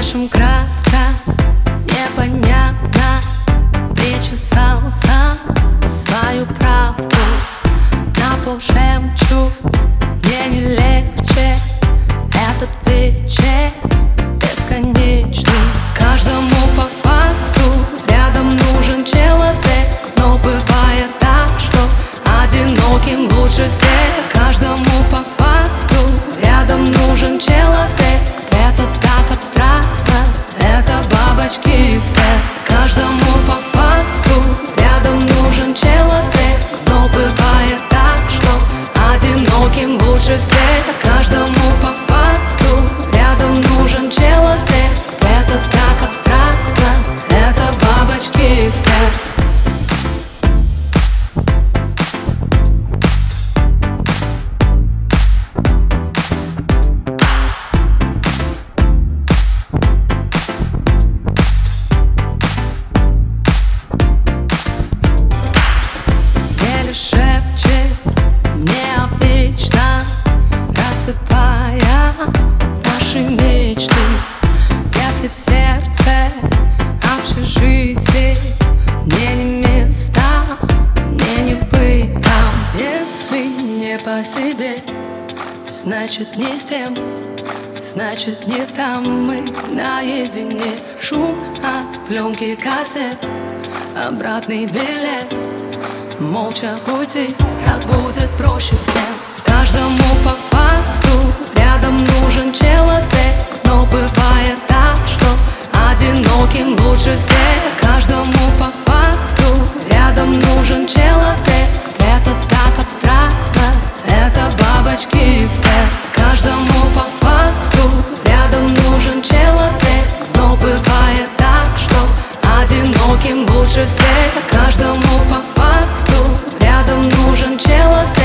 Слишком кратко, непонятно. Причесался свою правду На пол жемчуг Мне не легче Этот вечер бесконечный. Каждому по факту Рядом нужен человек Но бывает так, что Одиноким лучше всех лучше всех Каждому по не по себе. Значит, не с тем, значит, не там мы наедине. Шум от пленки кассет, обратный билет. Молча пути, так будет проще всем. Каждому по факту, рядом нужен человек. Но бывает так, что одиноким лучше всех. Каждому по факту, рядом нужен человек. Лучше всех, а каждому по факту Рядом нужен человек.